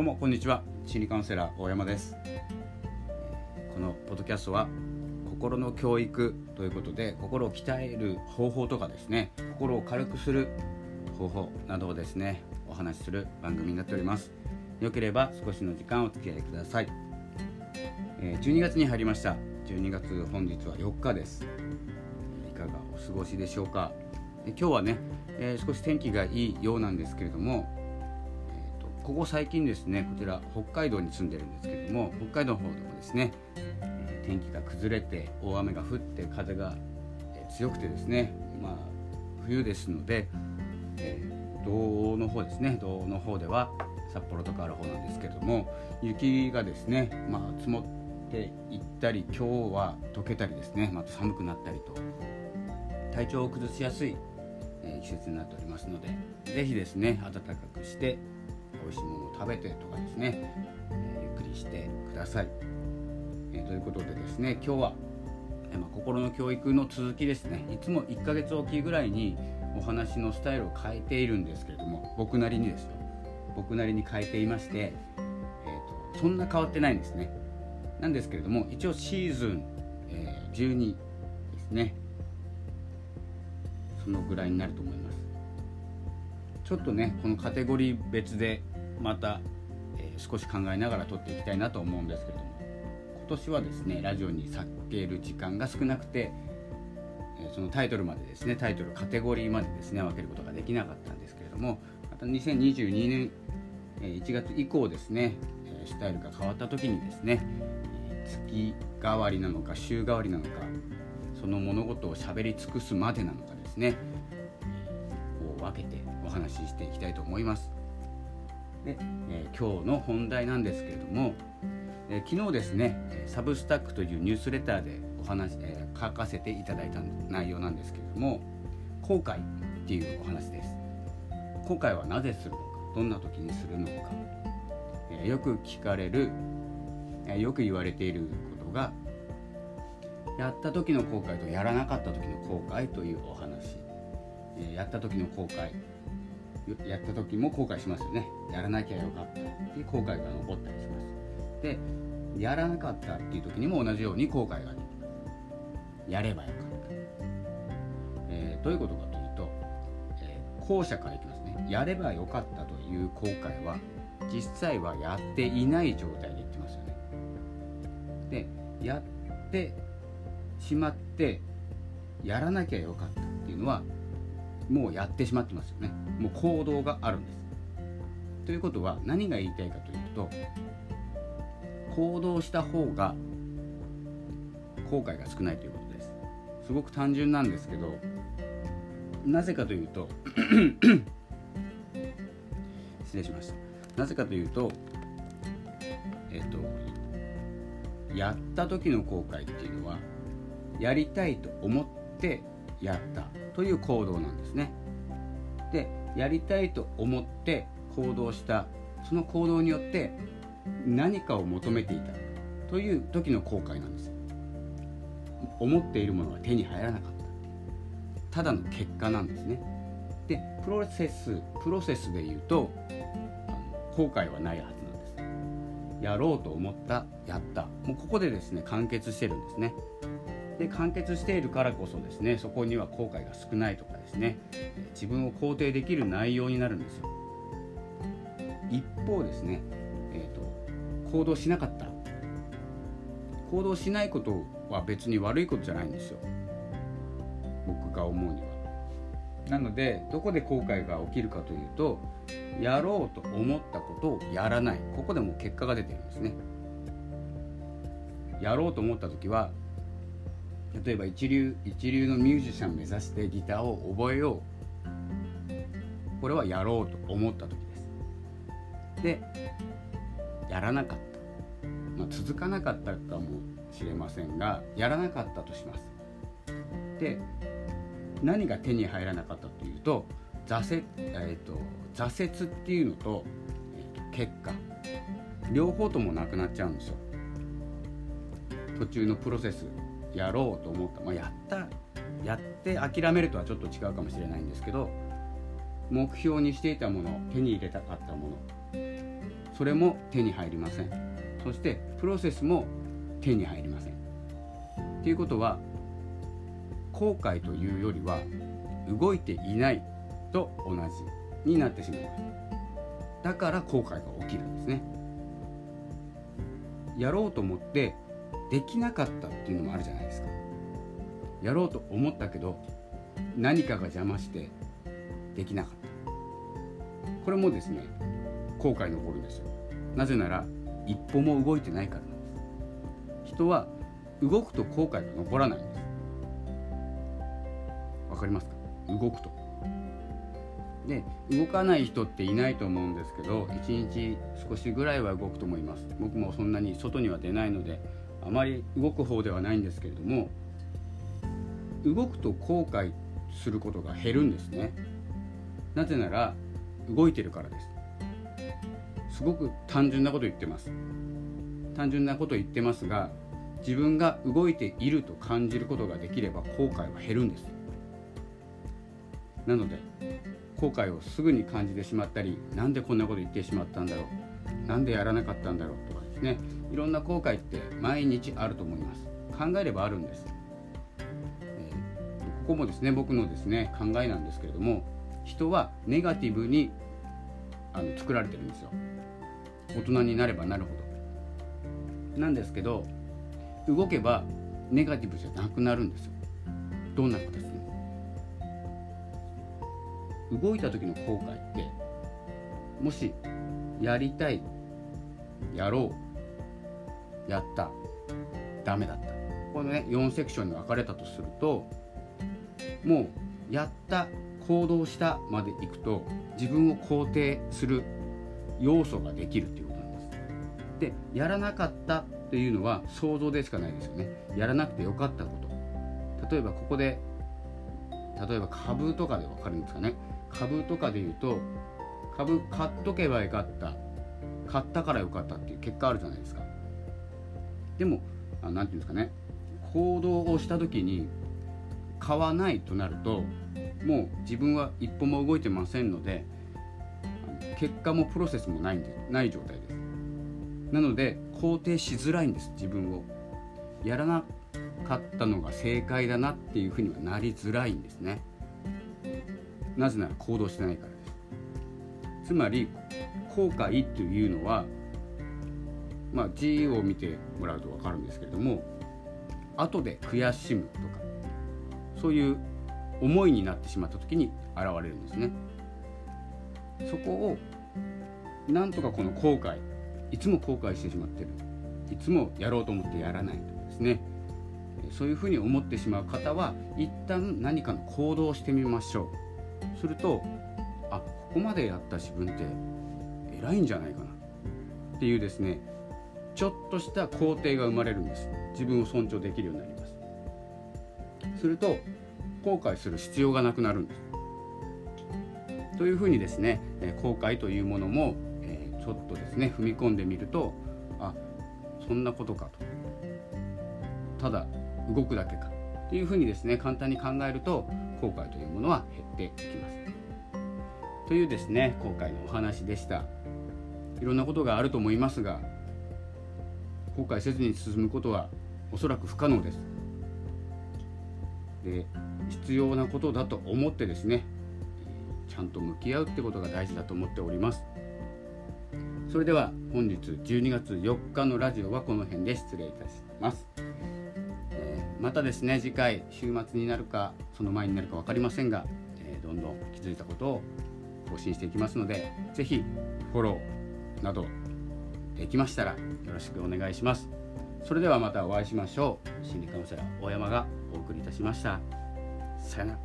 どうもこんにちは。心理カウンセラー大山です。このポッドキャストは心の教育ということで心を鍛える方法とかですね心を軽くする方法などをですねお話しする番組になっております。よければ少しの時間お付き合いください。12月に入りました。12月本日は4日です。いかがお過ごしでしょうか。今日はね、えー、少し天気がいいようなんですけれどもここ最近ですねこちら北海道に住んでるんですけども北海道の方でもですね、天気が崩れて大雨が降って風が強くてですねまあ冬ですので、えー、道の方ですね道の方では札幌とかある方なんですけども雪がですねまあ積もっていったり今日は溶けたりですねまた寒くなったりと体調を崩しやすい季節になっておりますので是非ですね暖かくして美味しいものを食べてとかですね、えゆっくりしてください、え、ということでですね今日は、えま、心の教育の続きですね。いつも1ヶ月おきぐらいにお話のスタイルを変えているんですけれども僕なりにですよ。僕なりに変えていまして、えーと、そんな変わってないんですね。なんですけれども一応シーズン、えー、12ですね。そのぐらいになると思います。ちょっとねこのカテゴリー別でまた、えー、少し考えながら撮っていきたいなと思うんですけれども。今年はですねラジオに避ける時間が少なくて、えー、そのタイトルまでですねタイトルカテゴリーまでですね分けることができなかったんですけれどもまた2022年、1月以降ですね、スタイルが変わった時にですね、月替わりなのか週替わりなのかその物事を喋り尽くすまでなのかですね分けてお話ししていきたいと思います。で、えー、今日の本題なんですけれども、えー、昨日ですねサブスタックというニュースレターでお話、えー、書かせていただいた内容なんですけれども後悔っていうお話です後悔はなぜするのかどんな時にするのか、えよく聞かれる、えよく言われていることがやった時の後悔とやらなかった時の後悔というお話、えやった時の後悔。やった時も後悔しますよね。やらなきゃよかった。っていう後悔が残ったりします。でやらなかったっていう時にも同じように後悔が出てやればよかった、えー、どういうことかというと、えー、後者からいきますね。やればよかったという後悔は実際はやっていない状態で言ってますよね。でやってしまってやらなきゃよかったっていうのはもうやってしまってますよね。もう行動があるんです。ということは何が言いたいかというと行動した方が後悔が少ないということです。すごく単純なんですけどなぜかというと 失礼しました。なぜかというとえっ、とやった時の後悔っていうのはやりたいと思ってやったという行動なんですね。でやりたいと思って行動したその行動によって何かを求めていたという時の後悔なんです。思っているものが手に入らなかったただの結果なんですね。でプロセスプロセスで言うと後悔はないはずなんです。やろうと思ったやったもうここでですね完結してるんですね。で完結しているからこそですねそこには後悔が少ないとかですね自分を肯定できる内容になるんですよ。一方ですね、えーと、行動しなかったら行動しないことは別に悪いことじゃないんですよ。僕が思うには。なのでどこで後悔が起きるかというとやろうと思ったことをやらない。ここでも結果が出てるんですね。やろうと思った時は例えば一流一流のミュージシャン目指してギターを覚えよう。これはやろうと思った時です。でやらなかった、まあ、続かなかったかもしれませんがやらなかったとします。で何が手に入らなかったというと挫折,、えーと、挫折っていうのと,、えーと結果。両方ともなくなっちゃうんですよ。途中のプロセス。やろうと思った、まあ、やった。やって諦めるとはちょっと違うかもしれないんですけど目標にしていたもの手に入れたかったもの。それも手に入りません。そしてプロセスも手に入りません。ということは後悔というよりは動いていないと同じになってしまいますだから後悔が起きるんですね。やろうと思ってできなかったっていうのもあるじゃないですか。やろうと思ったけど何かが邪魔してできなかった。これもですね後悔残るんですよ。なぜなら一歩も動いてないからなんです。人は動くと後悔が残らないんです。わかりますか？動くと。で動かない人っていないと思うんですけど1日少しぐらいは動くと思います。僕もそんなに外には出ないのであまり動く方ではないんですけれども動くと後悔することが減るんですね。なぜなら動いてるからです。すごく単純なこと言ってます。単純なこと言ってますが自分が動いていると感じることができれば後悔は減るんです。なので後悔をすぐに感じてしまったりなんでこんなこと言ってしまったんだろうなんでやらなかったんだろうとかですね。いろんな後悔って毎日あると思います。考えればあるんです、えー、ここもですね僕のですね考えなんですけれども人はネガティブにあの作られてるんですよ。大人になればなるほど。なんですけど動けばネガティブじゃなくなるんですよ。どんな形です動いた時の後悔ってもしやりたいやろうやったダメだったこのね4セクションに分かれたとするともうやった行動したまでいくと自分を肯定する要素ができるっていうことなんです。でやらなかったっていうのは想像でしかないですよね。やらなくてよかったこと。例えばここで例えば株とかで分かるんですかね。株とかで言うと株買っとけばよかった買ったからよかったっていう結果あるじゃないですかでも何て言うんですかね。行動をした時に買わないとなるともう自分は一歩も動いてませんので結果もプロセスもないんでない状態です。なので肯定しづらいんです自分を。やらなかったのが正解だなっていうふうにはなりづらいんですね。なぜなら行動してないからです。つまり後悔というのはまあ字を見てもらうと分かるんですけれども後で悔しむとかそういう思いになってしまった時に現れるんですね。そこをなんとかこの後悔いつも後悔してしまってるいつもやろうと思ってやらないとかですねそういうふうに思ってしまう方は一旦何かの行動をしてみましょう。するとあここまでやった自分って偉いんじゃないかなっていうですねちょっとした肯定が生まれるんです。自分を尊重できるようになります。すると後悔する必要がなくなるんです。というふうにですね後悔というものもちょっとですね踏み込んでみるとあそんなことかと。ただ動くだけか。っていうふうにですね簡単に考えると後悔というものは減っていきます。というですね今回のお話でした。いろんなことがあると思いますが後悔せずに進むことはおそらく不可能です。で必要なことだと思ってですねちゃんと向き合うってことが大事だと思っております。それでは本日12月4日のラジオはこの辺で失礼いたします。またですね次回週末になるかその前になるか分かりませんが、えー、どんどん気づいたことを更新していきますので是非フォローなどできましたらよろしくお願いします。それではまたお会いしましょう。心理カウンセラー大山がお送りいたしました。さよなら。